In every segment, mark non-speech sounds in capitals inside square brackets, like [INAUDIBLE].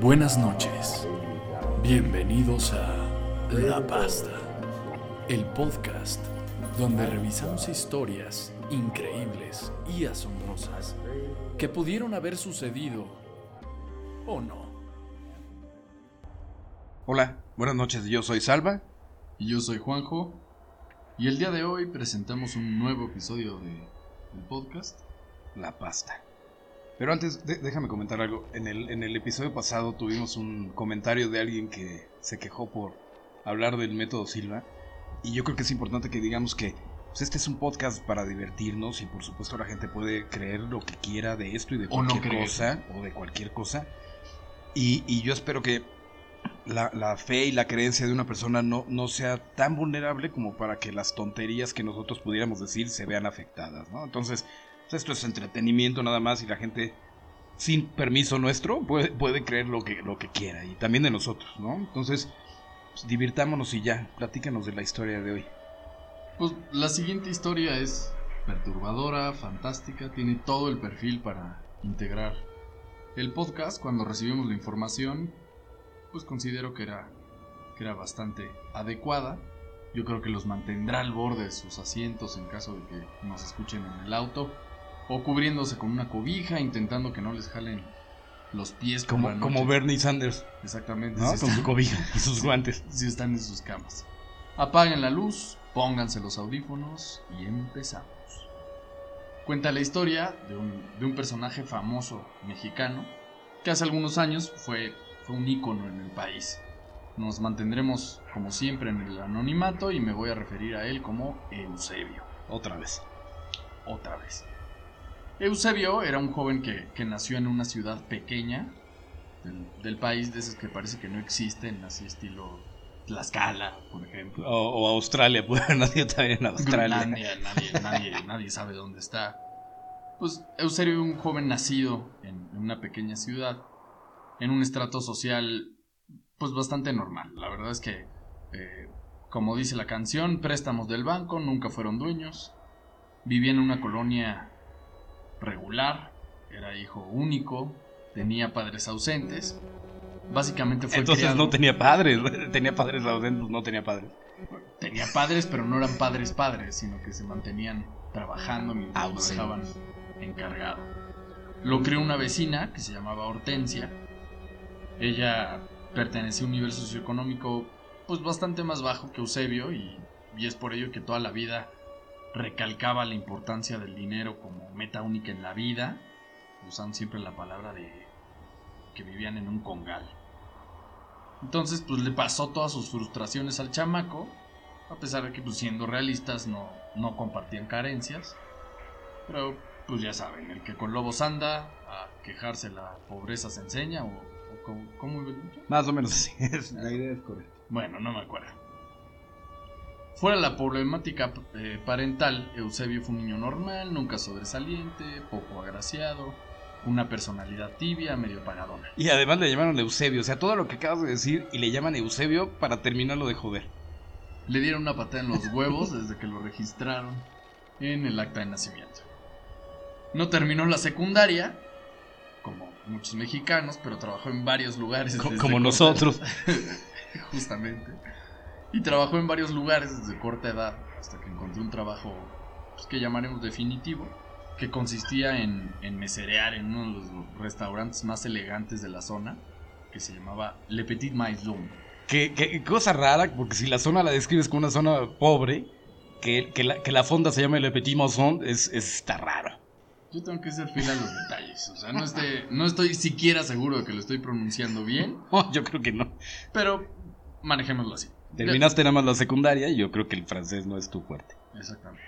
Buenas noches. Bienvenidos a La Pasta, el podcast donde revisamos historias increíbles y asombrosas que pudieron haber sucedido o no. Hola, buenas noches, yo soy Salva. Y yo soy Juanjo. Y el día de hoy presentamos un nuevo episodio de, del podcast. La pasta. Pero antes, de- déjame comentar algo. En el, en el episodio pasado tuvimos un comentario de alguien que se quejó por hablar del método Silva. Y yo creo que es importante que digamos que pues, este es un podcast para divertirnos y por supuesto la gente puede creer lo que quiera de esto y de O no cualquier cosa o de cualquier cosa. Y, y yo espero que la, la fe y la creencia de una persona no, no sea tan vulnerable como para que las tonterías que nosotros pudiéramos decir se vean afectadas, ¿no? Entonces, esto es entretenimiento nada más y la gente sin permiso nuestro puede, puede creer lo que, lo que quiera y también de nosotros, ¿no? Entonces, pues, divirtámonos y ya, platícanos de la historia de hoy. Pues la siguiente historia es perturbadora, fantástica, tiene todo el perfil para integrar el podcast. Cuando recibimos la información, pues considero que era, que era bastante adecuada. Yo creo que los mantendrá al borde de sus asientos en caso de que nos escuchen en el auto. O cubriéndose con una cobija, intentando que no les jalen los pies por Como, la como. Bernie Sanders, Exactamente. ¿no? si Con su cobija [LAUGHS] y sus guantes. si están en sus camas. Apaguen la luz, pónganse los audífonos y empezamos. Cuenta la historia de un, de un personaje famoso mexicano que hace algunos años fue, fue un ícono en el país. Nos mantendremos como siempre en el anonimato y me voy a referir a él como Eusebio Otra vez. otra vez. Eusebio era un joven que, que nació en una ciudad pequeña del, del país, de esas que parece que no existen, así estilo Tlaxcala, por ejemplo. O, o Australia, puede haber nacido también en Australia. Groenlandia, nadie, nadie, nadie sabe dónde está. Pues Eusebio, un joven nacido en, en una pequeña ciudad, en un estrato social, pues bastante normal. La verdad es que, eh, como dice la canción, préstamos del banco, nunca fueron dueños. Vivía en una colonia regular, era hijo único, tenía padres ausentes. Básicamente fue Entonces criado- no tenía padres, [LAUGHS] tenía padres ausentes, no tenía padres. tenía padres, pero no eran padres padres, sino que se mantenían trabajando mientras lo dejaban encargado. Lo crió una vecina que se llamaba Hortensia. Ella pertenecía a un nivel socioeconómico pues bastante más bajo que Eusebio y, y es por ello que toda la vida recalcaba la importancia del dinero como meta única en la vida, usando siempre la palabra de que vivían en un congal. Entonces, pues le pasó todas sus frustraciones al chamaco, a pesar de que, pues siendo realistas, no, no compartían carencias. Pero, pues ya saben, el que con lobos anda, a quejarse la pobreza se enseña, o, o ¿cómo? Más o menos así. es- la idea es correcta. Bueno, no me acuerdo. Fuera la problemática eh, parental, Eusebio fue un niño normal, nunca sobresaliente, poco agraciado, una personalidad tibia, medio pagadona. Y además le llamaron Eusebio. O sea, todo lo que acabas de decir y le llaman Eusebio para terminarlo de joder. Le dieron una patada en los huevos [LAUGHS] desde que lo registraron en el acta de nacimiento. No terminó la secundaria, como muchos mexicanos, pero trabajó en varios lugares. Co- como nosotros. [LAUGHS] Justamente. Y trabajó en varios lugares desde corta edad, hasta que encontró un trabajo pues, que llamaremos definitivo, que consistía en, en meserear en uno de los restaurantes más elegantes de la zona, que se llamaba Le Petit Maison. Qué cosa rara, porque si la zona la describes como una zona pobre, que, que, la, que la fonda se llama Le Petit Maison, es, es- está raro. Yo tengo que ser fiel a los detalles. O sea, no, esté- no estoy siquiera seguro de que lo estoy pronunciando bien, [LAUGHS] Oh, yo creo que no. pero manejémoslo así. Terminaste nada más la secundaria y yo creo que el francés no es tu fuerte. Exactamente.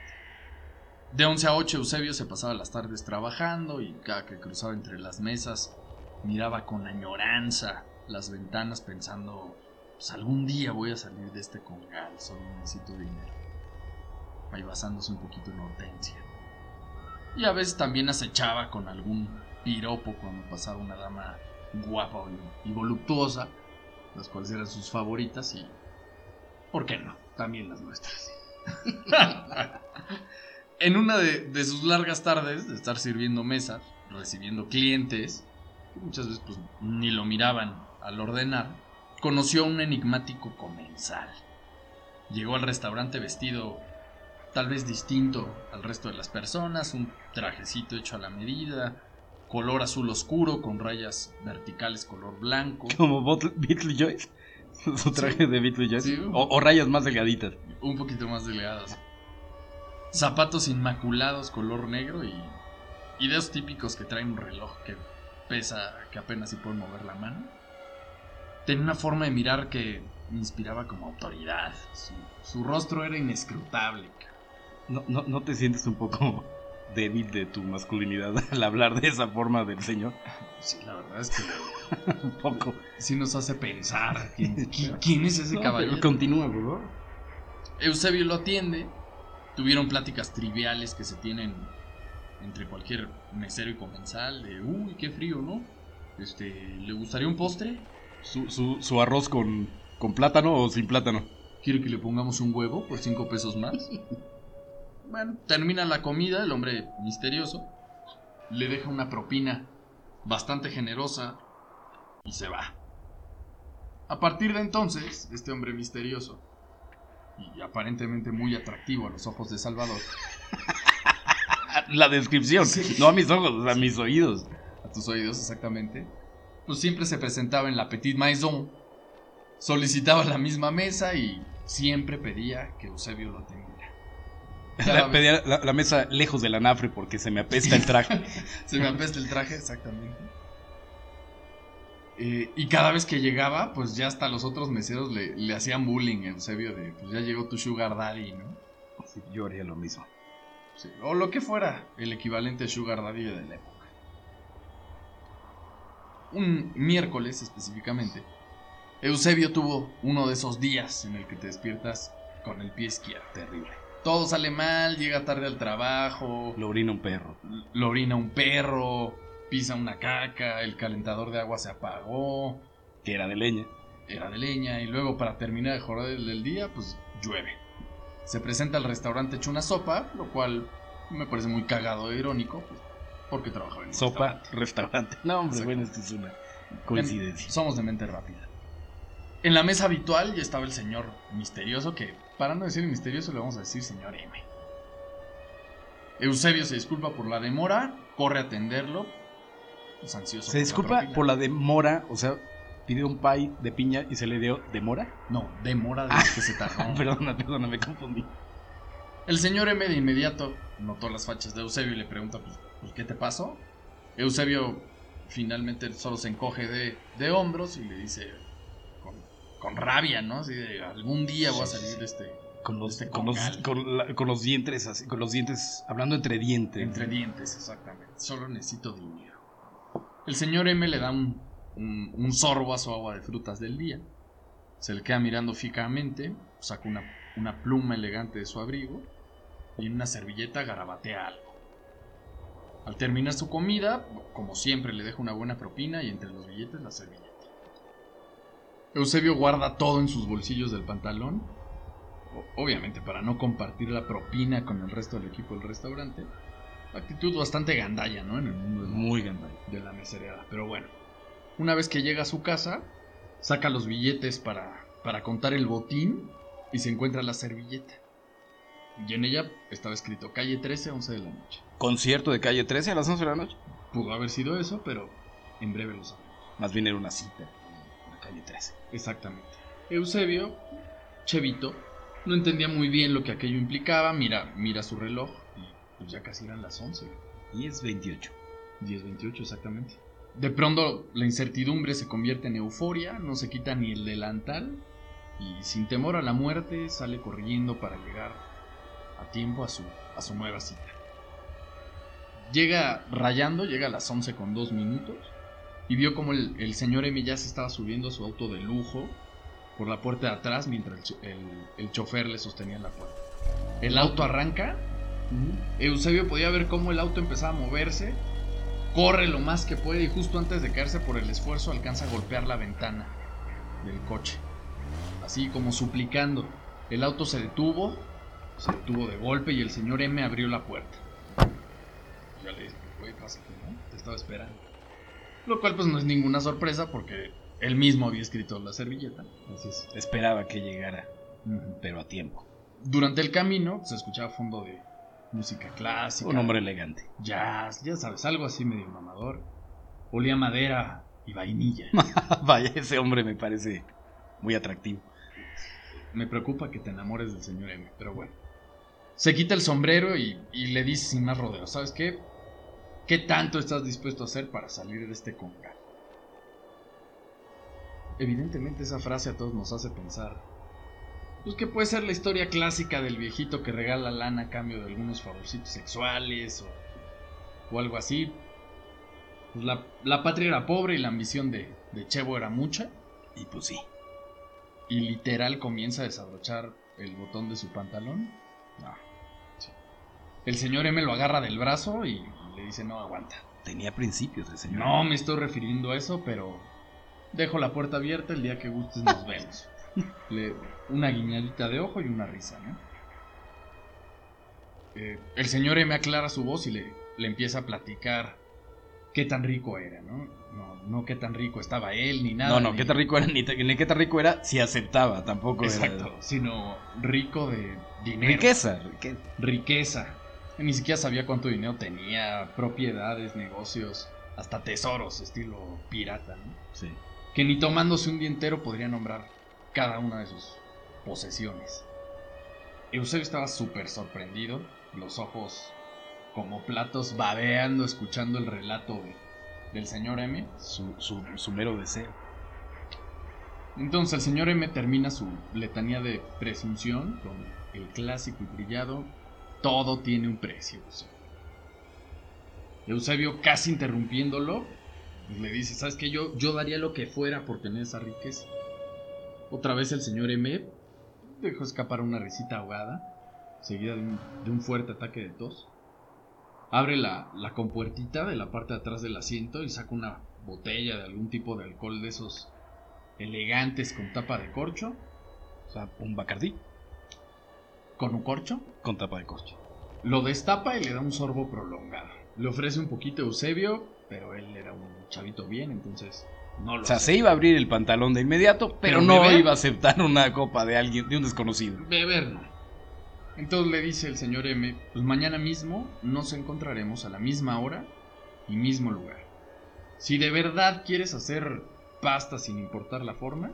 De 11 a 8 Eusebio se pasaba las tardes trabajando y cada que cruzaba entre las mesas miraba con añoranza las ventanas pensando, pues algún día voy a salir de este congal, solo necesito dinero. Ahí basándose un poquito en Hortensia. Y a veces también acechaba con algún piropo cuando pasaba una dama guapa y, voluptuosa, las cuales eran sus favoritas y, ¿por qué no? También las nuestras. [LAUGHS] en una de, sus largas tardes de estar sirviendo mesas, recibiendo clientes, que muchas veces pues, ni lo miraban al ordenar, conoció a un enigmático comensal. Llegó al restaurante vestido tal vez distinto al resto de las personas, un trajecito hecho a la medida, color azul oscuro con rayas verticales color blanco. Como Beetlejuice. [LAUGHS] Su traje de Beetlejuice. Sí. O, o rayas más delgaditas. un poquito más delgadas. Zapatos inmaculados color negro y, y típicos que traen un reloj que pesa, que apenas si pueden mover la mano. Tenía una forma de mirar que me inspiraba como autoridad. Su, su rostro era inescrutable. ¿No, no, ¿No te sientes un poco débil de tu masculinidad [LAUGHS] al hablar de esa forma del señor? Sí, la verdad es que [LAUGHS] Un poco. sí nos hace pensar. ¿Quién, [LAUGHS] es ese No, caballero? continúa, por favor. Eusebio lo atiende. Tuvieron pláticas triviales que se tienen entre cualquier mesero y comensal. De, uy, qué frío, ¿no? Este, ¿le gustaría un postre? Su, su, su arroz con, con plátano o sin plátano. ¿Quiere que le pongamos un huevo por cinco pesos más? Bueno, termina la comida, el hombre misterioso le deja una propina bastante generosa y se va. A partir de entonces, este hombre misterioso y aparentemente muy atractivo a los ojos de Salvador, [LAUGHS] La descripción. Sí. No a mis ojos, a mis oídos. a tus oídos exactamente, pues siempre se presentaba en la Petite Maison, solicitaba la misma mesa y siempre pedía que Eusebio lo atendiera. La, pedía la, la mesa lejos del anafre porque se me apesta el traje. [LAUGHS] Se me apesta el traje, exactamente. Eh, y cada vez que llegaba, pues ya hasta los otros meseros le, le hacían bullying a Eusebio de, pues ya llegó tu sugar daddy, ¿no? Sí, yo haría lo mismo. Sí, o lo que fuera el equivalente sugar daddy de la época. Un miércoles específicamente, Eusebio tuvo uno de esos días en el que te despiertas con el pie izquierdo. Terrible. Todo sale mal, llega tarde al trabajo, Lo orina un perro. lo orina un perro, pisa una caca, el calentador de agua se apagó, Que era de leña. era de leña y luego para terminar el del día, pues llueve. Se presenta al restaurante hecho una sopa, lo cual me parece muy cagado e irónico, pues, porque trabajaba en Sopa, restaurante. restaurante. No, hombre, bueno, esto es una coincidencia. Somos de mente rápida. En la mesa habitual ya estaba el señor misterioso, que para no decir misterioso le vamos a decir señor M. Eusebio se disculpa por la demora, corre a atenderlo, pues ansioso. Se por disculpa por la demora, o sea, pidió un pie de piña y se le dio demora. No, demora de Ah. que se tardó. [LAUGHS] Perdona, perdona, me confundí. El señor M de inmediato notó las fachas de Eusebio y le pregunta, pues, pues, ¿qué te pasó? Eusebio finalmente solo se encoge de, de hombros y le dice con, rabia, ¿no? Así de, algún día voy a salir de este... Con los, Este con, los, congal. con, la- con los dientes así, con los dientes, hablando entre dientes. Entre dientes, exactamente. Solo necesito dinero. El señor M le da un, un- un sorbo a su agua de frutas del día. Se le queda mirando fijamente, saca una, una pluma elegante de su abrigo y en una servilleta garabatea algo. Al terminar su comida, como siempre, le deja una buena propina y entre los billetes la servilleta. Eusebio guarda todo en sus bolsillos del pantalón, obviamente para no compartir la propina con el resto del equipo del restaurante. Actitud bastante gandalla, ¿no? En el mundo Muy gandalla. de la mesereada. Pero bueno, una vez que llega a su casa, saca los billetes para, para contar el botín y se encuentra la servilleta. Y en ella estaba escrito calle 13, 11 de la noche. Concierto de calle 13 a las 11 de la noche. Pudo haber sido eso, pero en breve lo sabremos. Más bien era una cita calle 13. Exactamente. Eusebio, Chevito, no entendía muy bien lo que aquello implicaba. Mira, mira su reloj y pues ya casi eran las 11. Y es 28. 10-28 exactamente. De pronto la incertidumbre se convierte en euforia, no se quita ni el delantal y sin temor a la muerte sale corriendo para llegar a tiempo a su, a su nueva cita. Llega rayando, llega a las 11 con 2 minutos y vio como el, el señor M ya se estaba subiendo a su auto de lujo por la puerta de atrás mientras el, cho- el- el chofer le sostenía la puerta. El auto arranca Eusebio podía ver cómo el auto empezaba a moverse, corre lo más que puede y justo antes de caerse por el esfuerzo alcanza a golpear la ventana del coche. Así como suplicando. El auto se detuvo, se detuvo de golpe y el señor M abrió la puerta. Ya le dije, güey, pásate, ¿no? Te estaba esperando. Lo cual pues no es ninguna sorpresa porque él mismo había escrito la servilleta. Así es. Esperaba que llegara, pero a tiempo. Durante el camino se escuchaba fondo de música clásica. Un hombre elegante. Jazz, ya sabes, algo así medio mamador. Olía madera y vainilla. [LAUGHS] Vaya, ese hombre me parece muy atractivo. Me preocupa que te enamores del señor M, pero bueno. Se quita el sombrero y, y le dice sin más rodeo, ¿sabes qué? ¿Qué tanto estás dispuesto a hacer para salir de este conga? Evidentemente esa frase a todos nos hace pensar. Pues que puede ser la historia clásica del viejito que regala lana a cambio de algunos favorcitos sexuales o, o algo así. Pues la, la, patria era pobre y la ambición de, de Chevo era mucha. Y pues sí. Y literal comienza a desabrochar el botón de su pantalón. Sí. El señor M lo agarra del brazo y le dice no aguanta. Tenía principios el señor. No me estoy refiriendo a eso, pero dejo la puerta abierta el día que gustes nos vemos. [LAUGHS] Le, una guiñadita de ojo y una risa, ¿no? Eh, el señor M aclara su voz y le, le, empieza a platicar qué tan rico era, ¿no? No, no qué tan rico estaba él ni nada. No, no, ni, qué tan rico era, ni, ni, qué tan rico era si aceptaba, tampoco Exacto, era... sino rico de dinero. Riqueza, riqueza. Riqueza. Ni siquiera sabía cuánto dinero tenía, propiedades, negocios, hasta tesoros, estilo pirata, ¿no? Sí. Que ni tomándose un día entero podría nombrar cada una de sus posesiones. Eusebio estaba súper sorprendido, los ojos como platos babeando, escuchando el relato de, del señor M. Su, su, su, mero deseo. Entonces el señor M termina su letanía de presunción con el clásico y brillado todo tiene un precio. Eusebio, Eusebio casi interrumpiéndolo, pues le dice, ¿sabes qué? Yo, yo daría lo que fuera por tener esa riqueza. Otra vez el señor M dejó escapar una risita ahogada, seguida de un, fuerte ataque de tos. Abre la, la, compuertita de la parte de atrás del asiento y saca una botella de algún tipo de alcohol de esos elegantes con tapa de corcho. O sea, un bacardí. Con un corcho. Con tapa de corcho. Lo destapa y le da un sorbo prolongado. Le ofrece un poquito a Eusebio, pero él era un chavito bien, entonces no lo O sea, se iba a abrir el pantalón de inmediato, pero, Pero no beber. iba a aceptar una copa de alguien, de un desconocido. Beber no. Entonces le dice el señor M, pues mañana mismo nos encontraremos a la misma hora y mismo lugar. Si de verdad quieres hacer pasta sin importar la forma,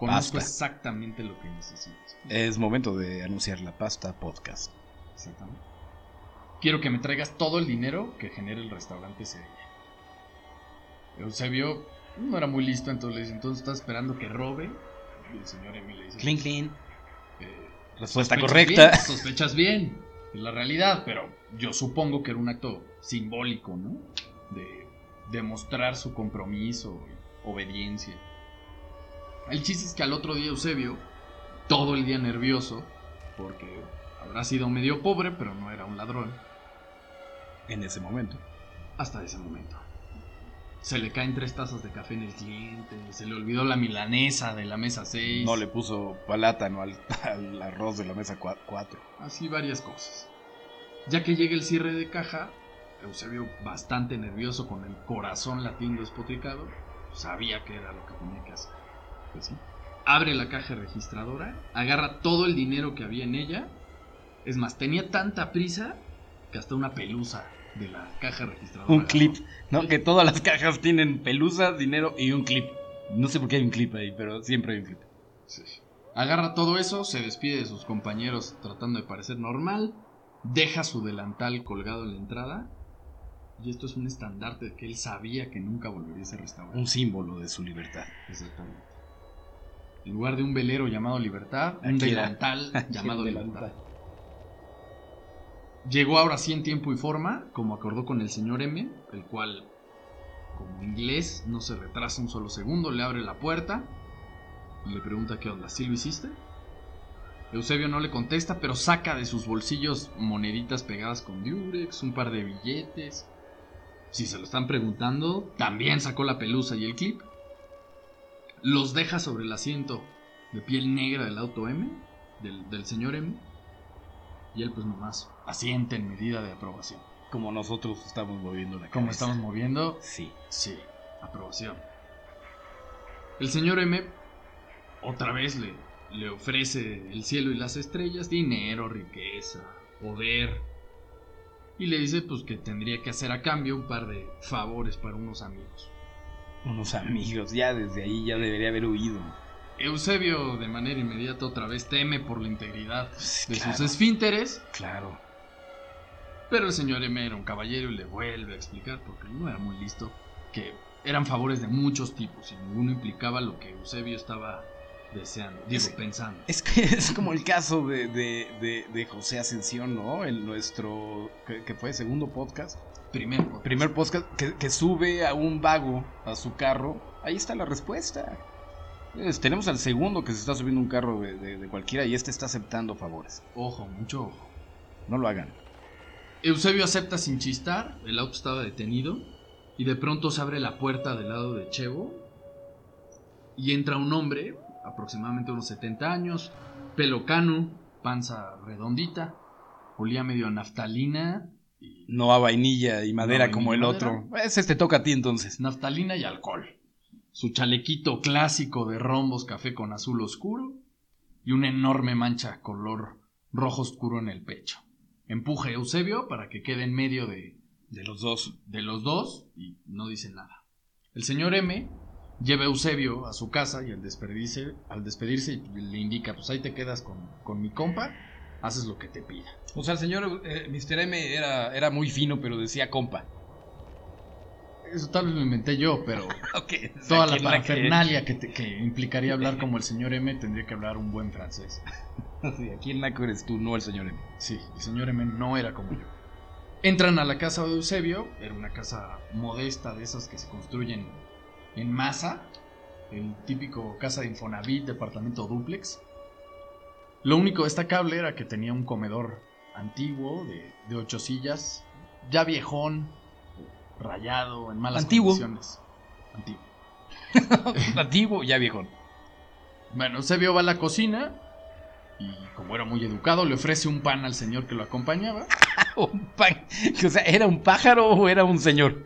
conozco Pasta. exactamente lo que necesitas. Es momento de anunciar la pasta podcast. Exactamente. Quiero que me traigas todo el dinero que genere el restaurante ese día. Eusebio no era muy listo, entonces le dice, entonces estás esperando que robe. Y el señor M le dice, Clean, clean. eh, Respuesta correcta. bien, sospechas bien. Es la realidad, pero yo supongo que era un acto simbólico, ¿no? De demostrar su compromiso y obediencia. El chiste es que al otro día Eusebio, todo el día nervioso, porque habrá sido medio pobre, pero no era un ladrón, En ese momento. hasta ese momento. Se le caen tres tazas de café en el cliente, se le olvidó la milanesa de la mesa 6. No le puso palátano al, [LAUGHS] al arroz de la mesa 4. Así varias cosas. Ya que llega el cierre de caja, Eusebio, bastante nervioso, con el corazón latiendo despotricado, sabía que era lo que tenía que hacer. Pues sí. Abre la caja registradora, agarra todo el dinero que había en ella. Es más, tenía tanta prisa que hasta una pelusa de la caja registradora. Un clip, ¿no? Que todas las cajas tienen pelusa, dinero y un clip. No sé por qué hay un clip ahí, pero siempre hay un clip. Sí. Agarra todo eso, se despide de sus compañeros tratando de parecer normal, deja su delantal colgado en la entrada. Y esto es un estandarte de que él sabía que nunca volvería a ese restaurante. Un símbolo de su libertad. Exactamente. En lugar de un velero llamado Libertad, un delantal [LAUGHS] llamado Libertad. Llegó ahora sí en tiempo y forma, como acordó con el señor M, el cual, como inglés, no se retrasa un solo segundo, le abre la puerta y le pregunta qué onda, ¿sí lo hiciste? Eusebio no le contesta, pero saca de sus bolsillos moneditas pegadas con diurex, un par de billetes. Si se lo están preguntando, también sacó la pelusa y el clip. Los deja sobre el asiento de piel negra del auto M, del, del señor M. Y él pues nomás asiente en medida de aprobación. Como nosotros estamos moviendo la Como estamos moviendo, Sí. sí, aprobación. El señor M otra vez le, le ofrece el cielo y las estrellas, dinero, riqueza, poder. Y le dice pues que tendría que hacer a cambio un par de favores para unos amigos. Unos amigos, ya desde ahí ya debería haber huido. Eusebio de manera inmediata otra vez teme por la integridad Sí, de claro. sus esfínteres, Claro. pero el señor M era un caballero y le vuelve a explicar, porque no era muy listo, que eran favores de muchos tipos y ninguno implicaba lo que Eusebio estaba deseando, digo, pensando. Es que [LAUGHS] es como el caso de, de, de, de José Ascensión, ¿no? En nuestro, que, que fue segundo podcast. Primer podcast. Primer podcast que, que sube a un vago a su carro. Ahí está la respuesta. Es- tenemos al segundo que se está subiendo un carro de, de- de cualquiera y este está aceptando favores. Ojo, mucho ojo. No lo hagan. Eusebio acepta sin chistar, el auto estaba detenido y de pronto se abre la puerta del lado de Chevo y entra un hombre, aproximadamente unos 70 años, pelo cano, panza redondita, olía medio a naftalina No a vainilla y madera No, como el otro. Ese te toca a ti entonces. naftalina y alcohol. Su chalequito clásico de rombos café con azul oscuro y una enorme mancha color rojo oscuro en el pecho. Empuja a Eusebio para que quede en medio de, De los dos. de los dos y no dice nada. El señor M lleva a Eusebio a su casa y al despedirse, al despedirse le indica, pues ahí te quedas con, con mi compa, haces lo que te pida. O sea, el señor eh, Mr. M era, era muy fino, pero decía compa. Eso tal vez lo inventé yo, pero [LAUGHS] Ok. toda la parafernalia que, te- que implicaría hablar [LAUGHS] como el señor M tendría que hablar un buen francés. [LAUGHS] Sí, aquí en Naco eres tú, no el señor M. Sí, el señor M no era como yo. Entran a la casa de Eusebio, era una casa modesta de esas que se construyen en masa, el típico casa de Infonavit, departamento duplex. Lo único destacable era que tenía un comedor antiguo de, de ocho sillas, ya viejón, rayado, en malas Antiguo. condiciones. Antiguo. [LAUGHS] Antiguo, ya viejón. Bueno, Eusebio va a la cocina y como era muy educado le ofrece un pan al señor que lo acompañaba. [LAUGHS] un pan. O sea, ¿era un pájaro o era un señor?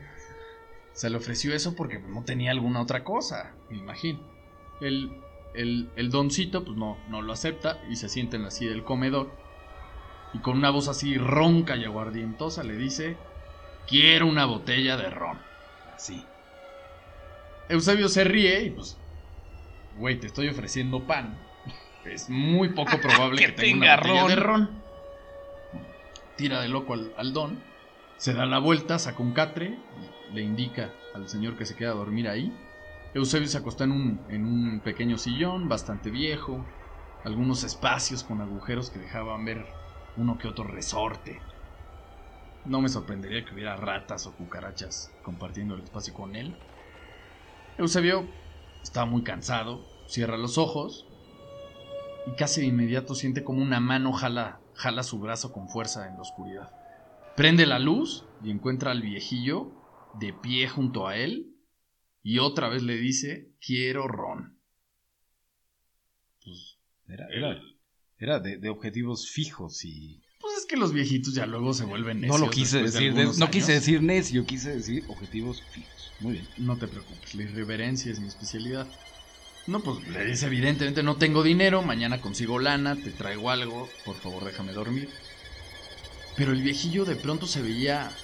Se le ofreció eso porque no tenía alguna otra cosa, me imagino. El, el, el doncito pues no, no lo acepta y se sienta en la silla del comedor. Y con una voz así ronca y aguardientosa le dice, quiero una botella de ron. Sí. Eusebio se ríe y pues, güey, te estoy ofreciendo pan. [LAUGHS] Es muy poco probable [LAUGHS] Que que, tenga una tenga botella ron. de ron. Tira de loco al, al don, se da la vuelta, saca un catre y le indica al señor que se queda a dormir ahí. Eusebio se acostó en un, en un pequeño sillón, bastante viejo, algunos espacios con agujeros que dejaban ver uno que otro resorte. No me sorprendería que hubiera ratas o cucarachas compartiendo el espacio con él. Eusebio estaba muy cansado, cierra los ojos y casi de inmediato siente como una mano jala, jala su brazo con fuerza en la oscuridad. Prende la luz y encuentra al viejillo de pie junto a él y otra vez le dice, quiero ron. Pues, Era, era, era de, de objetivos fijos y... pues es que los viejitos ya luego se vuelven No necios lo quise de decir, de- no años. quise decir necio, quise decir objetivos fijos. Muy bien. No te preocupes, la irreverencia es mi especialidad. No, pues le dice evidentemente no tengo dinero, mañana consigo lana, te traigo algo, por favor déjame dormir. Pero el viejillo de pronto se veía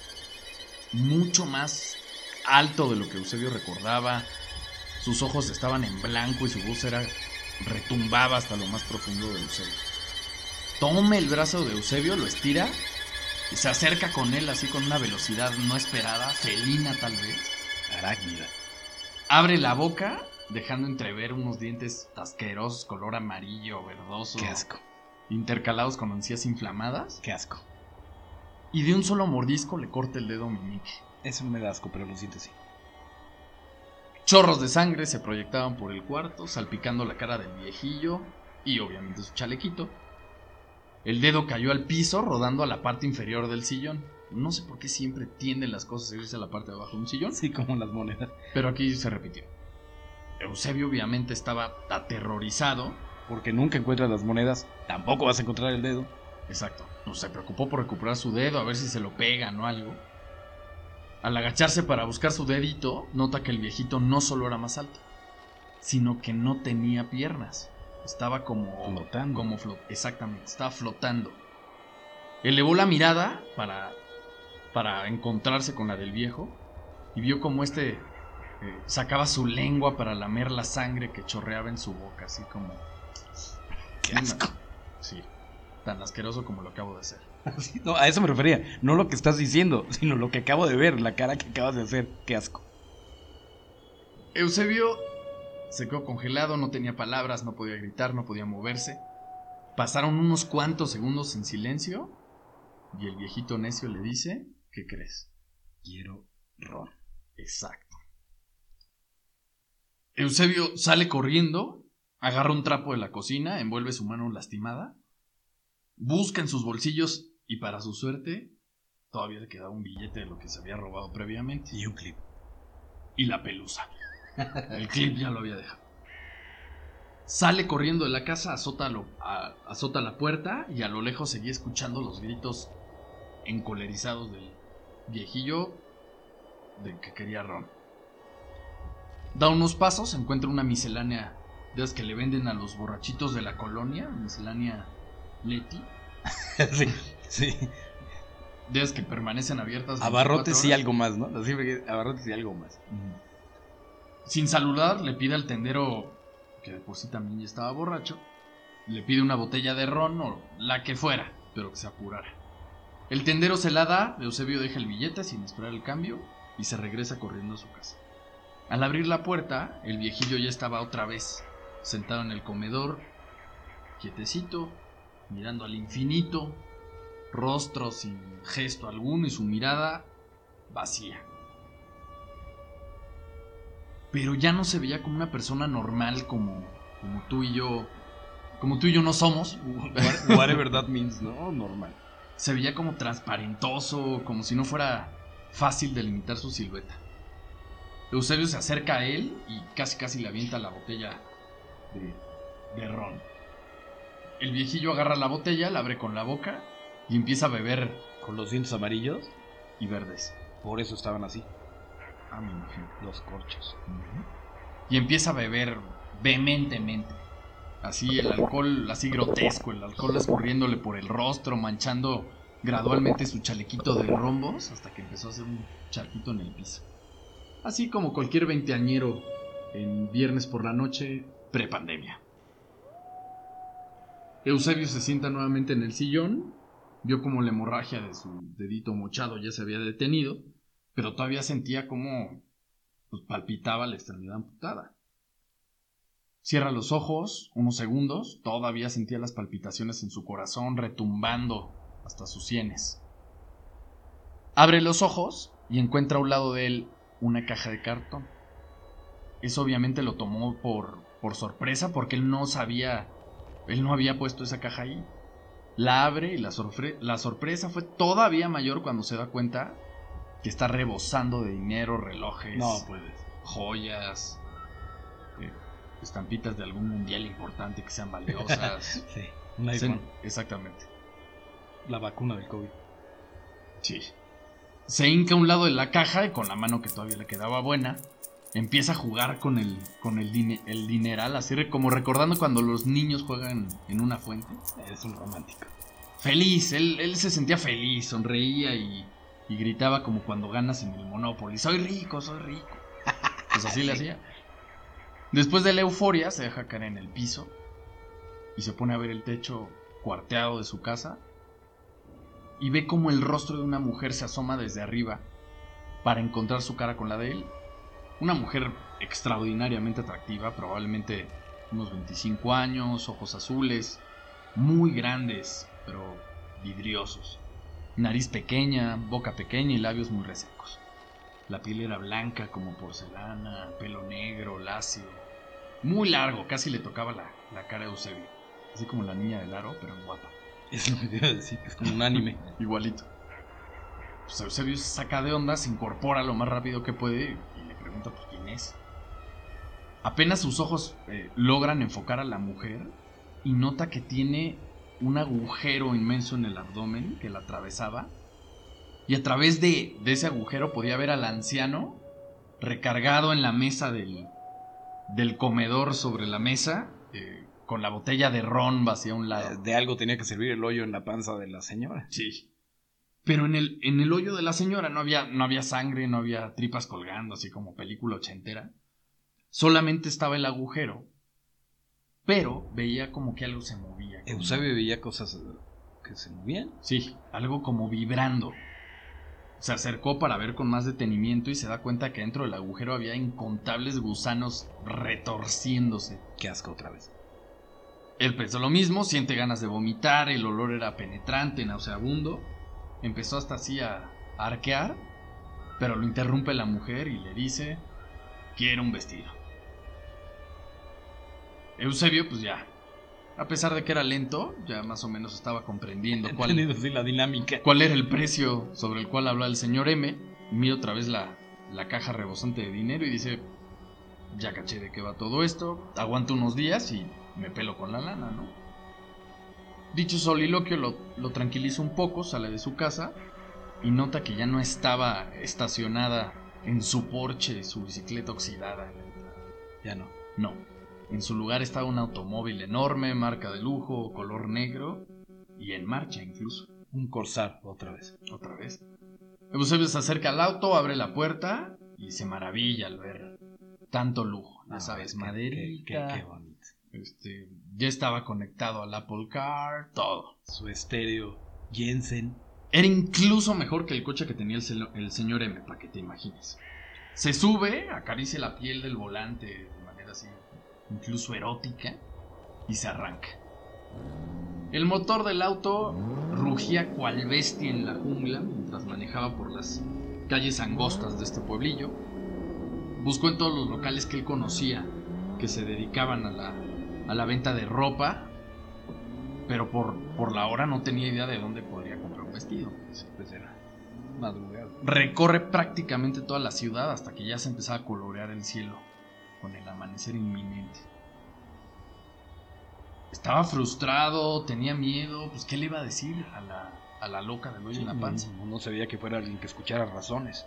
mucho más alto de lo que Eusebio recordaba. Sus ojos estaban en blanco y su voz era retumbaba hasta lo más profundo de Eusebio. Toma el brazo de Eusebio, lo estira y se acerca con él así con una velocidad no esperada, felina tal vez Arácnida. abre la boca, dejando entrever unos dientes asquerosos, color amarillo, verdoso, Qué asco, intercalados con encías inflamadas, qué asco. y de un solo mordisco le corta el dedo meñique. Eso no me da asco, pero lo siento sí. Chorros de sangre se proyectaban por el cuarto, salpicando la cara del viejillo y obviamente su chalequito. El dedo cayó al piso, rodando a la parte inferior del sillón. No sé por qué siempre tienden las cosas a irse a la parte de abajo de un sillón. Sí, como las monedas. Pero aquí se repitió. Eusebio obviamente estaba aterrorizado. Porque nunca encuentras las monedas, tampoco vas a encontrar el dedo. Exacto. pues, se preocupó por recuperar su dedo, a ver si se lo pegan o algo. Al agacharse para buscar su dedito, nota que el viejito no solo era más alto, sino que no tenía piernas. Estaba como Flotando. Como exactamente, estaba flotando. Elevó la mirada para para encontrarse con la del viejo y vio como este eh, sacaba su lengua para lamer la sangre que chorreaba en su boca, así como Qué asco. sí, tan asqueroso como lo acabo de hacer. [LAUGHS] Sí, No, a eso me refería. No lo que estás diciendo, [LAUGHS] sino lo que acabo de ver, la cara que acabas de hacer. Qué asco. Eusebio se quedó congelado, no tenía palabras, no podía gritar, no podía moverse. Pasaron unos cuantos segundos en silencio y el viejito necio le dice, ¿qué crees? Quiero ron. Exacto. Eusebio sale corriendo, agarra un trapo de la cocina, envuelve su mano lastimada, busca en sus bolsillos y para su suerte todavía le quedaba un billete de lo que se había robado previamente. Y un clip. y la pelusa. [LAUGHS] El clip ya lo había dejado. Sale corriendo de la casa, azota, lo- a- azota la puerta y a lo lejos seguía escuchando los gritos encolerizados del viejillo de que quería ron. Da unos pasos, encuentra una miscelánea de las que le venden a los borrachitos de la colonia, miscelánea Leti, [LAUGHS] sí, sí. de las que permanecen abiertas. Abarrotes 24 y algo más, ¿no? Abarrotes y algo más. Sin saludar, le pide al tendero, que de por sí también ya estaba borracho, le pide una botella de ron o la que fuera, pero que se apurara. El tendero se la da, Eusebio deja el billete sin esperar el cambio y se regresa corriendo a su casa. Al abrir la puerta, el viejillo ya estaba otra vez, sentado en el comedor, quietecito, mirando al infinito, rostro sin gesto alguno y su mirada vacía pero ya no se veía como una persona normal como, como tú y yo, como tú y yo no somos. What- Whatever that means, ¿no? Normal. Se veía como transparentoso, como si no fuera fácil delimitar su silueta. Eusebio se acerca a él y casi casi le avienta la botella de, de ron. El viejillo agarra la botella, la abre con la boca y empieza a beber Con los dientes amarillos, y verdes. por eso estaban así. Ah, me imagino. Los corchos. y empieza a beber vehementemente. Así el alcohol, así grotesco, el alcohol escurriéndole por el rostro, manchando gradualmente su chalequito de rombos hasta que empezó a hacer un charquito en el piso. Así como cualquier veinteañero en viernes por la noche, prepandemia. Eusebio se sienta nuevamente en el sillón, vio como la hemorragia de su dedito mochado ya se había detenido, pero todavía sentía como pues palpitaba la extremidad amputada. Cierra los ojos unos segundos, todavía sentía las palpitaciones en su corazón retumbando hasta sus sienes. Abre los ojos y encuentra a un lado de él una caja de cartón. Eso obviamente lo tomó por, por sorpresa porque él no sabía, él no había puesto esa caja ahí. La abre y la, sorpre- la sorpresa fue todavía mayor cuando se da cuenta que está rebosando de dinero, relojes, No puedes. joyas, eh, estampitas de algún mundial importante que sean valiosas. [LAUGHS] Sí, un Se- iPhone. exactamente. La vacuna del COVID. Sí. Se hinca a un lado de la caja y con la mano que todavía le quedaba buena, empieza a jugar con el, con el, dine- el dineral, así como recordando cuando los niños juegan en una fuente. Eres un romántico. Feliz, él, él se sentía feliz, sonreía y, y gritaba como cuando ganas en el Monopoly, soy rico, soy rico. Pues así le hacía. Después de la euforia se deja caer en el piso y se pone a ver el techo cuarteado de su casa y ve como el rostro de una mujer se asoma desde arriba para encontrar su cara con la de él. Una mujer extraordinariamente atractiva, probablemente unos 25 años, ojos azules, muy grandes, pero vidriosos. Nariz pequeña, boca pequeña y labios muy resecos. La piel era blanca como porcelana, pelo negro, lacio. Muy largo, casi le tocaba la, la cara de Eusebio. Así como la niña del aro, pero guapa. Eso me iba a decir que es como un anime. [LAUGHS] Igualito. Pues Eusebio se saca de onda, se incorpora lo más rápido que puede pregunta pues quién es. Apenas sus ojos eh, logran enfocar a la mujer y nota que tiene un agujero inmenso en el abdomen que la atravesaba. Y a través de, de ese agujero podía ver al anciano recargado en la mesa del, del comedor sobre la mesa, eh, con la botella de ron vacía a un lado. De algo tenía que servir el hoyo en la panza de la señora. Sí. Pero en el, en el hoyo de la señora no había, no había sangre, no había tripas colgando, así como película ochentera. Solamente estaba el agujero. Pero veía como que algo se movía. como- Eusebio veía cosas eh, que se movían. Sí, algo como vibrando. Se acercó para ver con más detenimiento y se da cuenta que dentro del agujero había incontables gusanos retorciéndose. Qué asco otra vez. Él pensó lo mismo, siente ganas de vomitar, el olor era penetrante, nauseabundo. Empezó hasta así a, a arquear, pero lo interrumpe la mujer y le dice, quiero un vestido. Eusebio, pues ya, a pesar de que era lento, ya más o menos estaba comprendiendo cuál, la dinámica. cuál era el precio sobre el cual hablaba el señor M. Mira otra vez la, la caja rebosante de dinero y dice, ya caché de qué va todo esto, aguanto unos días y me pelo con la lana, ¿no? Dicho soliloquio lo, lo tranquiliza un poco, sale de su casa y nota que ya no estaba estacionada en su porche su bicicleta oxidada. Ya no. No, en su lugar estaba un automóvil enorme, marca de lujo, color negro y en marcha incluso. Un corsar otra vez. Otra vez. Eusebio se acerca al auto, abre la puerta y se maravilla al ver tanto lujo. Ya Ah, sabes, maderita. Qué, qué- qué bonito. Este, ya estaba conectado al Apple Car, todo. Su estéreo. Jensen. Era incluso mejor que el coche que tenía el, el señor M, para que te imagines. Se sube, acaricia la piel del volante de manera así, incluso erótica, y se arranca. El motor del auto rugía cual bestia en la jungla mientras manejaba por las calles angostas de este pueblillo. Buscó en todos los locales que él conocía que se dedicaban a la, a la venta de ropa, pero por, por la hora no tenía idea de dónde podría comprar un vestido. Sí, pues era madrugada. Recorre prácticamente toda la ciudad hasta que ya se empezaba a colorear el cielo con el amanecer inminente. Estaba frustrado, tenía miedo, pues ¿qué le iba a decir a la, a la loca del hoyo en la panza? No, no sabía que fuera alguien que escuchara razones.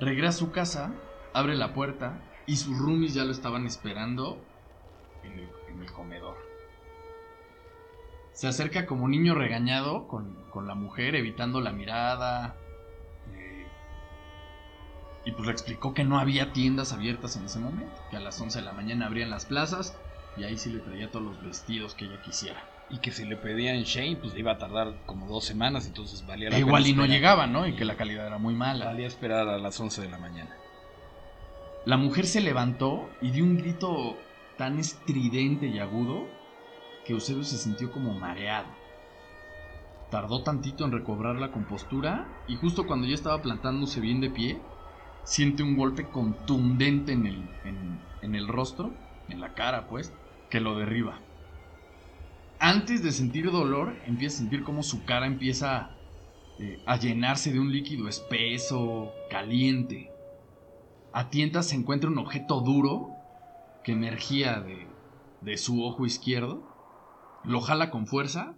Regresa a su casa, abre la puerta y sus roomies ya lo estaban esperando en el, en el comedor. Se acerca como niño regañado con, con la mujer, evitando la mirada. eh, y pues le explicó que no había tiendas abiertas en ese momento, que a las 11 de la mañana abrían las plazas y ahí sí le traía todos los vestidos que ella quisiera. Y que si le pedían Shane, pues iba a tardar como dos semanas, entonces valía la E igual pena y no esperar. llegaba, ¿no? Y que la calidad era muy mala. Valía esperar a las 11 de la mañana. La mujer se levantó y dio un grito tan estridente y agudo que Eusebio se sintió como mareado. Tardó tantito en recobrar la compostura y justo cuando ya estaba plantándose bien de pie, siente un golpe contundente en el, en, el rostro, en la cara pues, que lo derriba. Antes de sentir dolor, empieza a sentir como su cara empieza eh, a llenarse de un líquido espeso, caliente. A tientas se encuentra un objeto duro que emergía de, de su ojo izquierdo. Lo jala con fuerza,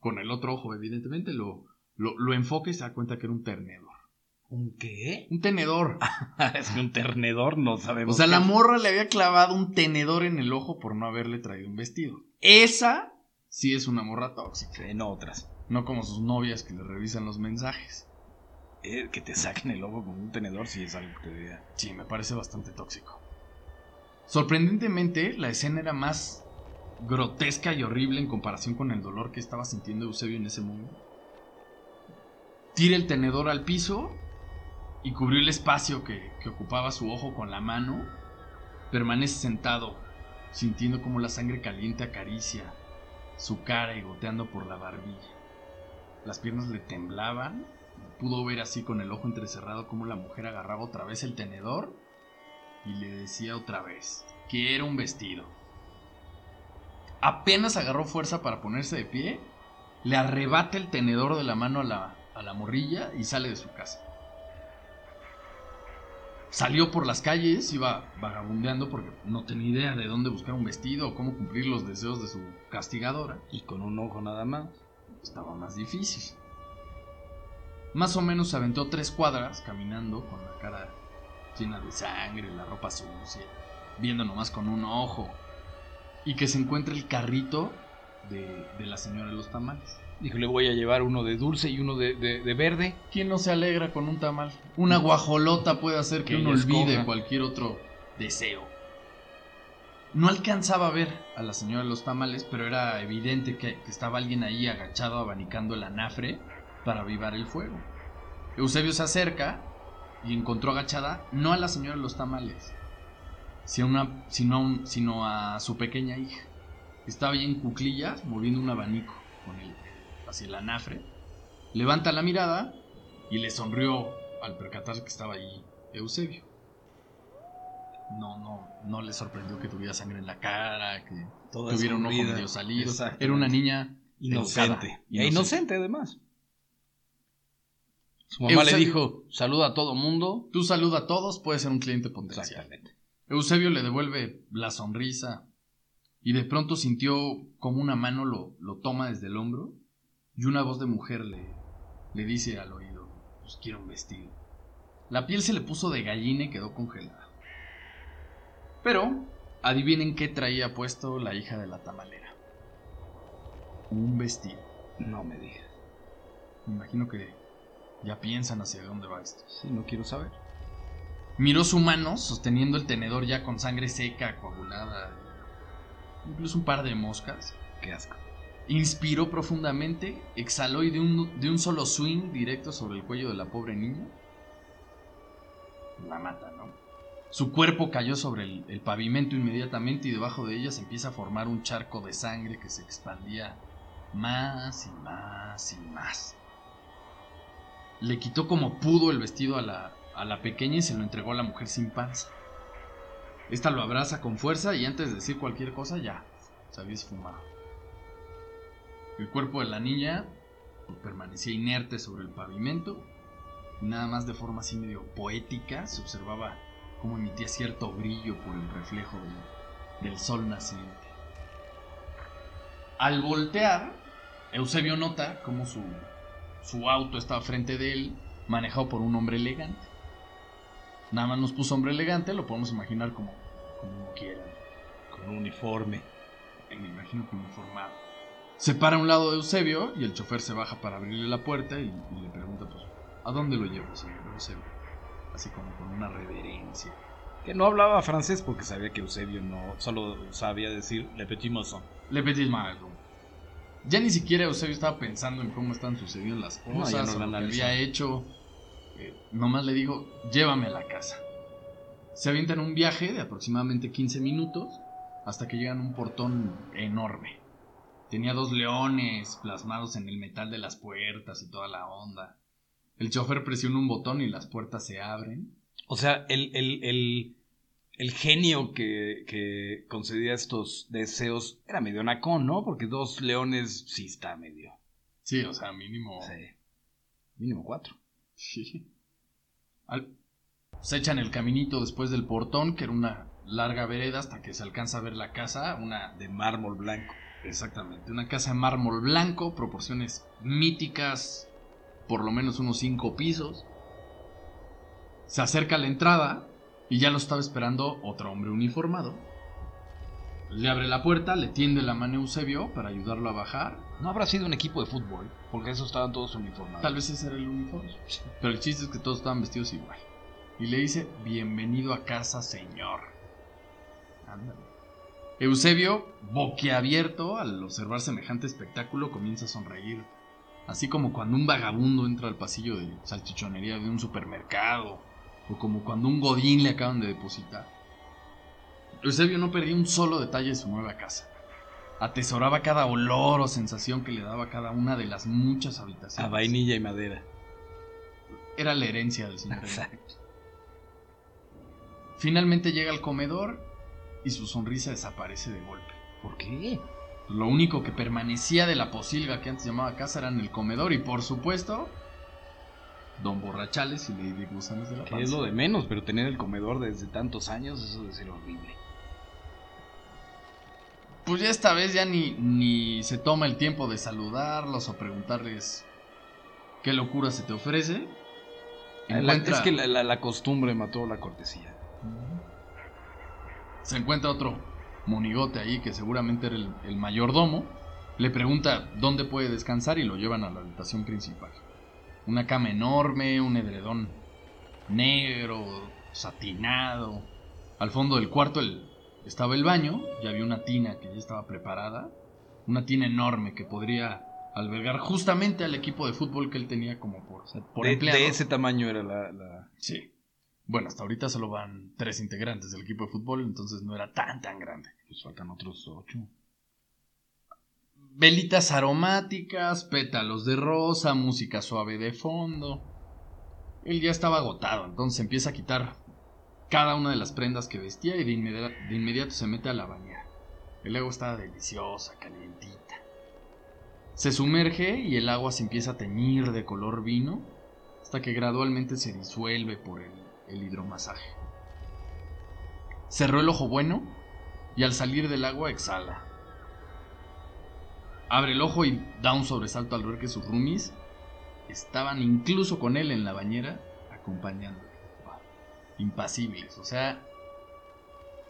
con el otro ojo evidentemente, lo, lo, lo enfoca y se da cuenta que era un tenedor. ¿Un qué? Un tenedor. [LAUGHS] es que un ternedor no O sabemos. sea, qué la morra le había clavado un tenedor en el ojo por no haberle traído un vestido. Esa sí es una morra tóxica. En otras. No como sus novias que le revisan los mensajes. Eh, que te saquen el ojo con un tenedor si es algo que te diga. Sí, me parece bastante tóxico. Sorprendentemente, la escena era más grotesca y horrible en comparación con el dolor que estaba sintiendo Eusebio en ese momento. Tira el tenedor al piso y cubrió el espacio que, ocupaba su ojo con la mano. Permanece sentado, sintiendo como la sangre caliente acaricia su cara y goteando por la barbilla. Las piernas le temblaban. Pudo ver así con el ojo entrecerrado como la mujer agarraba otra vez el tenedor y le decía otra vez que era un vestido. Apenas agarró fuerza para ponerse de pie, le arrebata el tenedor de la mano a la, a la morrilla y sale de su casa. Salió por las calles, iba vagabundeando porque no tenía idea de dónde buscar un vestido o cómo cumplir los deseos de su castigadora. Y con un ojo nada más. Estaba más difícil. Más o menos se aventó tres cuadras caminando con la cara llena de sangre, la ropa sucia, viendo nomás con un ojo. Y que se encuentre el carrito de, de la señora de los tamales. Dijo, le voy a llevar uno de dulce y uno de, de- de verde. ¿Quién no se alegra con un tamal? Una guajolota puede hacer que, Que uno olvide cualquier otro deseo. No alcanzaba a ver a la señora de los tamales, pero era evidente que, que estaba alguien ahí agachado abanicando el anafre para avivar el fuego. Eusebio se acerca y encontró agachada no a la señora de los tamales, sino a, una- sino a un- sino a su pequeña hija. Estaba ahí en cuclillas moviendo un abanico con el, hacia el anafre. Levanta la mirada y le sonrió al percatarse que estaba ahí Eusebio. No, no, no le sorprendió que tuviera sangre en la cara, que Toda tuviera un ojo medio salido. Era una niña Inocente. E inocente, además. Su mamá Eusebio- le dijo, saluda a todo mundo. Tú saluda a todos, puede ser un cliente potencial. Exactamente. Eusebio le devuelve la sonrisa y de pronto sintió como una mano lo, lo toma desde el hombro y una voz de mujer le, le dice al oído, pues quiero un vestido. La piel se le puso de gallina y quedó congelada. Pero, adivinen qué traía puesto la hija de la tamalera. Un vestido. No me digas. Me imagino que ya piensan hacia dónde va esto. Sí, no quiero saber. Miró su mano sosteniendo el tenedor ya con sangre seca, coagulada, incluso un par de moscas. Qué asco. Inspiró profundamente, exhaló y de un, de un solo swing directo sobre el cuello de la pobre niña. La mata, ¿no? Su cuerpo cayó sobre el, el pavimento inmediatamente y debajo de ella se empieza a formar un charco de sangre que se expandía más y más y más. Le quitó como pudo el vestido a la, a la pequeña y se lo entregó a la mujer sin panza. Esta lo abraza con fuerza y antes de decir cualquier cosa ya se había esfumado. El cuerpo de la niña permanecía inerte sobre el pavimento nada más de forma así medio poética se observaba cómo emitía cierto brillo por el reflejo del, del sol naciente. Al voltear, Eusebio nota cómo su, su auto estaba frente de él, manejado por un hombre elegante. Nada más nos puso hombre elegante, lo podemos imaginar como, como quieran. Con un uniforme. Me imagino que uniformado. Se para a un lado de Eusebio y el chofer se baja para abrirle la puerta y, y le pregunta, pues, ¿a dónde lo llevo, señor Eusebio? Así como con una reverencia. Que no hablaba francés porque sabía que Eusebio no solo sabía decir Le Petit Maison. Le mal. Ya ni siquiera Eusebio estaba pensando en cómo están sucediendo las No, cosas, no o lo que había hecho. Eh, nomás le dijo, llévame a la casa. Se avientan un viaje de aproximadamente 15 minutos hasta que llegan a un portón enorme. Tenía dos leones plasmados en el metal de las puertas y toda la onda. El chofer presiona un botón y las puertas se abren. O sea, el, el, el, el genio que, que concedía estos deseos era medio nacón, ¿no? Porque dos leones sí está medio. Sí, o sea, mínimo. Sí. Mínimo cuatro. Sí. Al- Se echan el caminito después del portón, que era una larga vereda hasta que se alcanza a ver la casa, una De mármol blanco. exactamente, una casa de mármol blanco, proporciones míticas, por lo menos unos cinco pisos. Se acerca a la entrada y ya lo estaba esperando otro hombre uniformado. Le abre la puerta, le tiende la mano a Eusebio para ayudarlo a bajar. No habrá sido un equipo de fútbol, porque esos estaban todos uniformados. Tal vez ese era el uniforme. Pero el chiste es que todos estaban vestidos igual. Y le dice, bienvenido a casa, señor. Ándale. Eusebio, boquiabierto al observar semejante espectáculo, comienza a sonreír. Así como cuando un vagabundo entra al pasillo de salchichonería de un supermercado. O como cuando un godín le acaban de depositar. Eusebio no perdía un solo detalle de su nueva casa. Atesoraba cada olor o sensación que le daba cada una de las muchas habitaciones. A vainilla y madera. Era la herencia del señor. Exacto. Finalmente llega al comedor y su sonrisa desaparece de golpe. ¿Por qué? Lo único que permanecía de la posilga que antes llamaba casa era en el comedor y por supuesto Don Borrachales y Lady Gusanos de la Que es Panza. lo de menos, pero tener el comedor desde tantos años, eso debe ser horrible. Pues ya esta vez ya ni, ni se toma el tiempo de saludarlos o preguntarles qué locura se te ofrece. La- Encuentra- es que la, la- la costumbre mató la cortesía. Se encuentra otro monigote ahí que seguramente era el, el mayordomo. Le pregunta dónde puede descansar y lo llevan a la habitación principal. Una cama enorme, un edredón negro, satinado. Al fondo del cuarto el- estaba el baño y había una tina que ya estaba preparada. Una tina enorme que podría albergar justamente al equipo de fútbol que él tenía como por, por De, empleado. de ese tamaño era la... la- Sí. Bueno, hasta ahorita solo van tres integrantes del equipo de fútbol, entonces no era tan tan grande. Pues faltan otros ocho. Velitas aromáticas, pétalos de rosa, música suave de fondo. Él ya estaba agotado, entonces empieza a quitar cada una de las prendas que vestía y de, inmedi- de inmediato se mete a la bañera. El agua estaba deliciosa, calientita. Se sumerge y el agua se empieza a teñir de color vino hasta que gradualmente se disuelve por el, el hidromasaje. Cerró el ojo bueno y al salir del agua exhala. Abre el ojo y da un sobresalto al ver que sus roomies estaban incluso con él en la bañera acompañándole. Impasibles, o sea,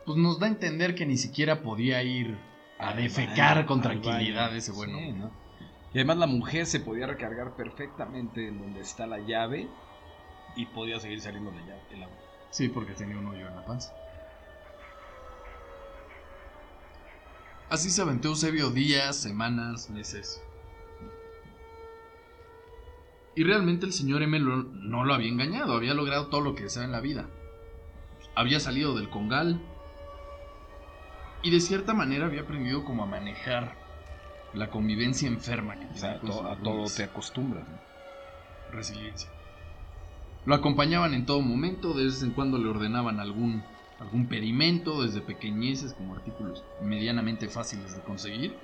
pues nos da a entender que ni siquiera podía ir a Al defecar baño, con tranquilidad baño. ese bueno. Sí, ¿no? Y además la mujer se podía recargar perfectamente en donde está la llave y podía seguir saliendo la llave, el agua. Sí, porque tenía un hoyo en la panza. Así se aventó Eusebio días, semanas, meses. Y realmente el señor M lo- no lo había engañado, había logrado todo lo que deseaba en la vida. Había salido del congal y de cierta manera había aprendido como a manejar la convivencia enferma que O sea, a, to- todo te acostumbras. ¿no? resiliencia. Lo acompañaban en todo momento, de vez en cuando le ordenaban algún, algún pedimento, desde pequeñeces como artículos medianamente fáciles de conseguir,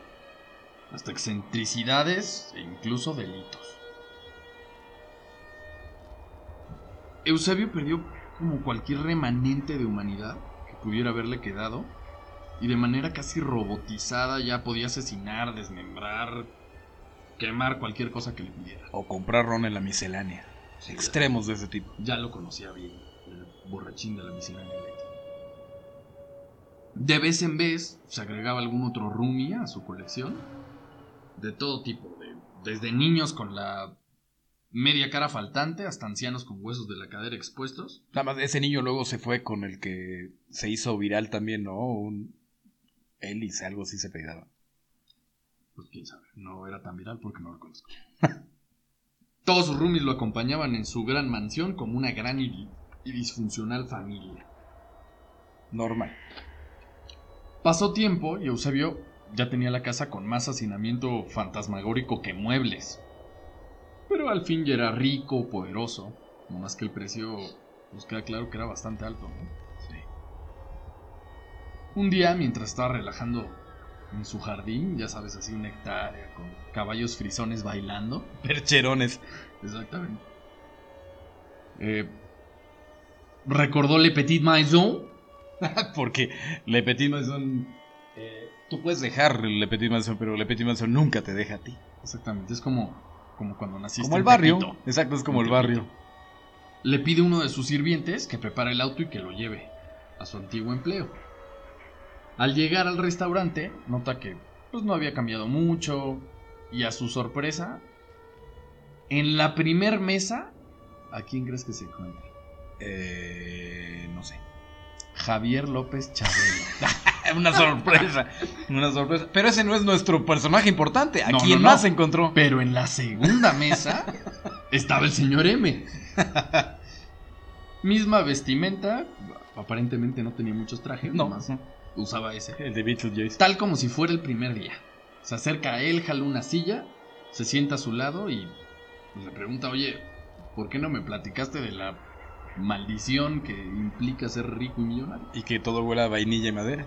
hasta excentricidades e incluso delitos. Eusebio perdió como cualquier remanente de humanidad que pudiera haberle quedado, y de manera casi robotizada ya podía asesinar, desmembrar, quemar cualquier cosa que le pidiera. O comprar ron en la miscelánea. Extremos de ese tipo. Ya lo conocía bien, el borrachín de la miscelánea eléctrica. De vez en vez se agregaba algún otro roomie a su colección, de todo tipo, de- desde niños con la media cara faltante hasta ancianos con huesos de la cadera expuestos. Nada más, ese niño luego se fue con el que se hizo viral también, ¿no? Un hélice, algo así se pegaba. Pues quién sabe, no era tan viral porque no lo conozco. [LAUGHS] Todos sus roomies lo acompañaban en su gran mansión como una gran y, y disfuncional familia. Normal. Pasó tiempo y Eusebio ya tenía la casa con más hacinamiento fantasmagórico que muebles. Pero al fin ya era rico, poderoso. No más que el precio nos queda claro que era bastante alto, ¿no? Sí. Un día, mientras estaba relajando en su jardín, ya sabes, así una hectárea, con caballos frisones bailando. [LAUGHS] Percherones. Exactamente. Eh, recordó Le Petit Maison. [LAUGHS] Porque Le Petit Maison. eh, tú puedes dejar Le Petit Maison, pero Le Petit Maison nunca te deja a ti. Exactamente, es como, como cuando naciste. Como el barrio. Exacto, es como el barrio. Le pide a uno de sus sirvientes que prepare el auto y que lo lleve a su antiguo empleo. Al llegar al restaurante, nota que pues, no había cambiado mucho y a su sorpresa, en la primer mesa, ¿a quién crees que se encuentra? Eh, no sé. Javier López Chabelo. [LAUGHS] Una sorpresa. Una sorpresa. Pero ese no es nuestro personaje importante. ¿A No, quién no, no. más se encontró? Pero en la segunda mesa estaba el señor M. Misma vestimenta, aparentemente no tenía muchos trajes, No. nomás usaba ese. El de Beetlejuice. Tal como si fuera el primer día. Se acerca a él, jala una silla, se sienta a su lado y le pregunta, oye, ¿por qué no me platicaste de la maldición que implica ser rico y millonario? Y que todo huele a vainilla y madera.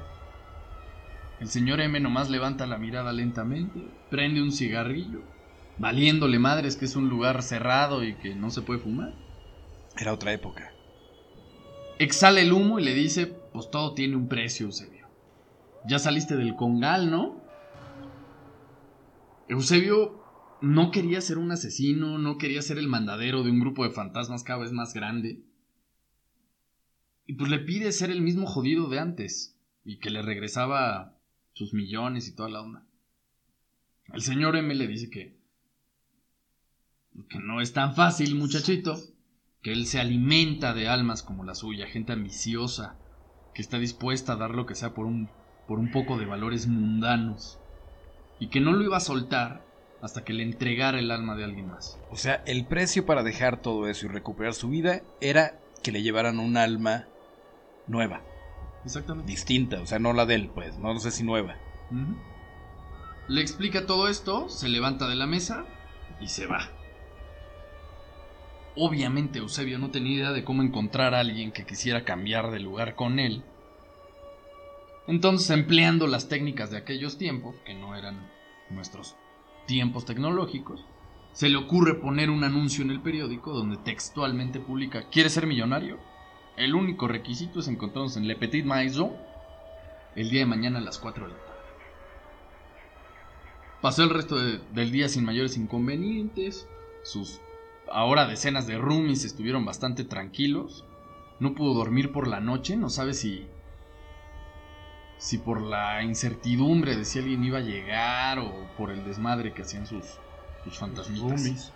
El señor M nomás levanta la mirada lentamente, prende un cigarrillo valiéndole madres que es un lugar cerrado y que no se puede fumar. Era otra época. Exhala el humo y le dice, pues todo tiene un precio, Eusebio. Ya saliste del congal, ¿no? Eusebio no quería ser un asesino, no quería ser el mandadero de un grupo de fantasmas cada vez más grande. Y pues le pide ser el mismo jodido de antes y que le regresaba sus millones y toda la onda. El señor M le dice que que no es tan fácil, muchachito, que él se alimenta de almas como la suya, gente ambiciosa, que está dispuesta a dar lo que sea por un, por un poco de valores mundanos, y que no lo iba a soltar hasta que le entregara el alma de alguien más. O sea, el precio para dejar todo eso y recuperar su vida era que le llevaran un alma nueva. Exactamente. Distinta, o sea, no la de él, pues, no, sé si nueva. Le explica todo esto, se levanta de la mesa y se va. Obviamente Eusebio no tenía idea de cómo encontrar a alguien que quisiera cambiar de lugar con él. Entonces, empleando las técnicas de aquellos tiempos, que no eran nuestros tiempos tecnológicos, se le ocurre poner un anuncio en el periódico donde textualmente publica, ¿quieres ser millonario? El único requisito es encontrarnos en Le Petit Maison el día de mañana a las 4 de la tarde. Pasó el resto del día sin mayores inconvenientes, sus ahora decenas de roomies estuvieron bastante tranquilos, no pudo dormir por la noche, no sabe si si por la incertidumbre de si alguien iba a llegar o por el desmadre que hacían sus, sus fantasmitas.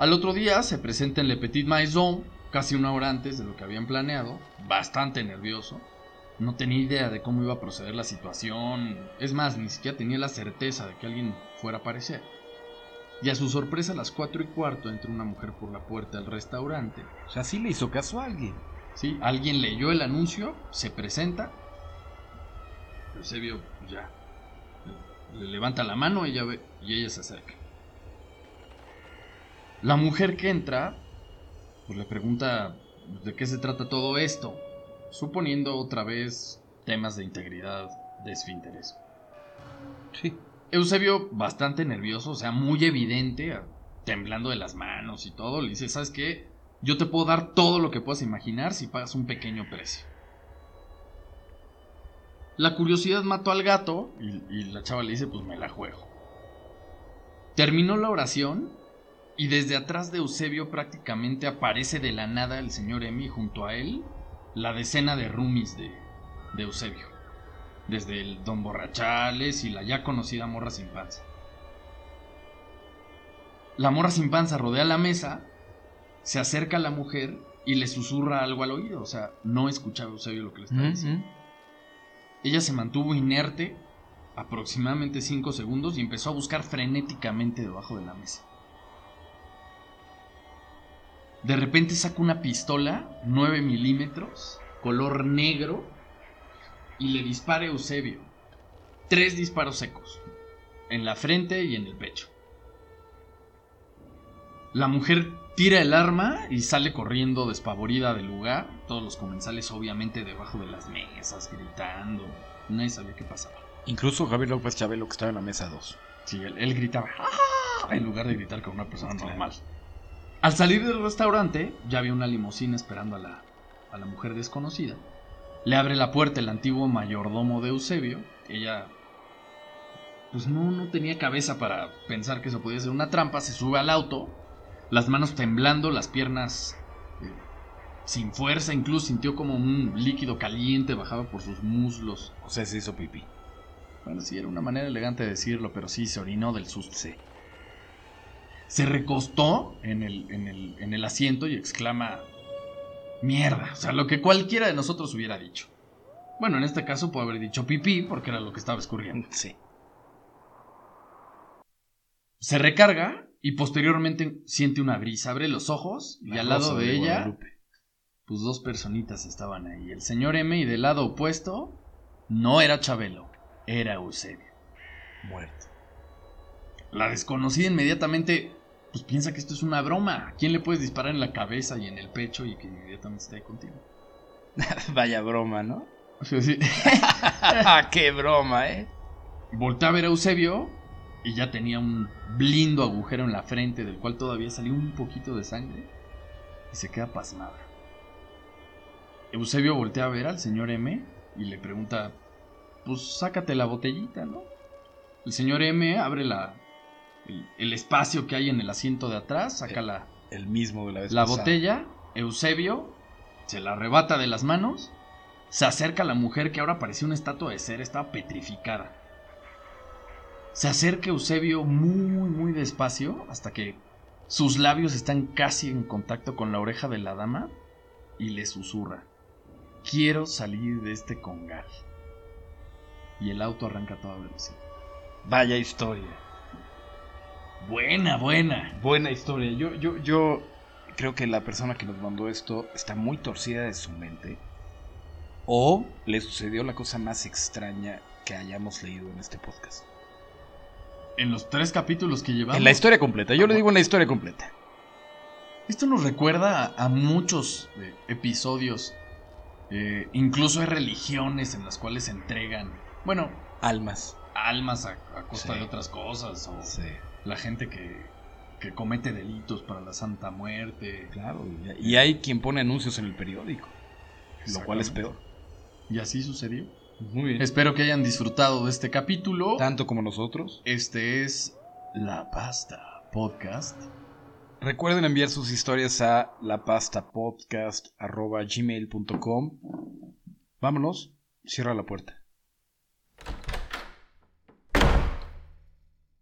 Al otro día se presenta en Le Petit Maison, casi una hora antes de lo que habían planeado, bastante nervioso. No tenía idea de cómo iba a proceder la situación, es más, ni siquiera tenía la certeza de que alguien fuera a aparecer. Y a su sorpresa, a las cuatro y cuarto entra una mujer por la puerta del restaurante. O sea, sí le hizo caso a alguien. ¿sí? Alguien leyó el anuncio, se presenta, Eusebio ya le levanta la mano ella ve, y ella se acerca. La mujer que entra, pues le pregunta de qué se trata todo esto, suponiendo otra vez temas de integridad de esfínteres. Sí. Eusebio, bastante nervioso, o sea, muy evidente, temblando de las manos y todo, le dice, ¿sabes qué? Yo te puedo dar todo lo que puedas imaginar si pagas un pequeño precio. La curiosidad mató al gato y, la chava le dice, pues me la juego. Terminó la oración y desde atrás de Eusebio prácticamente aparece de la nada el señor Emi junto a él la decena de roomies de, de Eusebio. Desde el Don Borrachales y la ya conocida Morra sin panza. La Morra sin panza rodea la mesa se acerca a la mujer y le susurra algo al oído. O sea, no escuchaba Eusebio lo que le estaba diciendo. Ella se mantuvo inerte aproximadamente 5 segundos y empezó a buscar frenéticamente debajo de la mesa. De repente saca una pistola 9 milímetros, color negro, y le dispara a Eusebio. Tres disparos secos, en la frente y en el pecho. La mujer tira el arma y sale corriendo despavorida del lugar. Todos los comensales obviamente debajo de las mesas, gritando. Nadie sabía qué pasaba. Incluso Javier López Chabelo que estaba en la mesa 2. Sí, él, gritaba ¡Ah! en lugar de gritar con una persona normal. Al salir del restaurante, ya había una limusina esperando a la, a la mujer desconocida. Le abre la puerta el antiguo mayordomo de Eusebio. Ella pues no, no tenía cabeza para pensar que eso podía ser una trampa. Se sube al auto las manos temblando, las piernas eh, sin fuerza, incluso sintió como un líquido caliente bajaba por sus muslos. O sea, se hizo pipí. Bueno, sí, era una manera elegante de decirlo, pero sí, se orinó del susto. Se recostó en el, en, el, en el asiento y exclama, mierda, o sea, lo que cualquiera de nosotros hubiera dicho. Bueno, en este caso puede haber dicho pipí porque era lo que estaba escurriendo. Sí. Se recarga y posteriormente siente una brisa, abre los ojos y al lado de, ella, pues dos personitas estaban ahí. El señor M y del lado opuesto no era Chabelo, era Eusebio. Muerto. La desconocida inmediatamente, pues piensa que esto es una broma. ¿A quién le puedes disparar en la cabeza y en el pecho y que inmediatamente esté ahí contigo? [LAUGHS] Vaya broma, ¿no? Sí, sí. [LAUGHS] ¡Qué broma, eh! voltea a ver a Eusebio y ya tenía un blindo agujero en la frente del cual todavía salía un poquito de sangre y se queda pasmada. Eusebio voltea a ver al señor M y le pregunta, pues sácate la botellita, ¿no? El señor M abre la, el, el espacio que hay en el asiento de atrás, saca la, El mismo de la vez la pasada. botella, Eusebio se la arrebata de las manos, se acerca a la mujer que ahora parecía una estatua de cera, estaba petrificada. Se acerca Eusebio muy, muy despacio hasta que sus labios están casi en contacto con la oreja de la dama y le susurra, quiero salir de este congal. Y el auto arranca a toda velocidad. Vaya historia. Buena, buena. Buena historia. Yo, yo, yo creo que la persona que nos mandó esto está muy torcida de su mente. O le sucedió la cosa más extraña que hayamos leído en este podcast. En los tres capítulos que llevamos... En la historia completa. Yo le digo en la historia completa. Esto nos recuerda a, a muchos eh, episodios. Eh, incluso hay religiones en las cuales se entregan, bueno, Almas. almas a, a costa Sí. de otras cosas. O Sí. La gente que, que comete delitos para la Santa Muerte. Claro. y- hay quien pone anuncios en el periódico. Lo cual es peor. Y así sucedió. Muy bien. Espero que hayan disfrutado de este capítulo. Tanto como nosotros. Este es La Pasta Podcast. Recuerden enviar sus historias a lapastapodcast.gmail.com Vámonos. Cierra la puerta.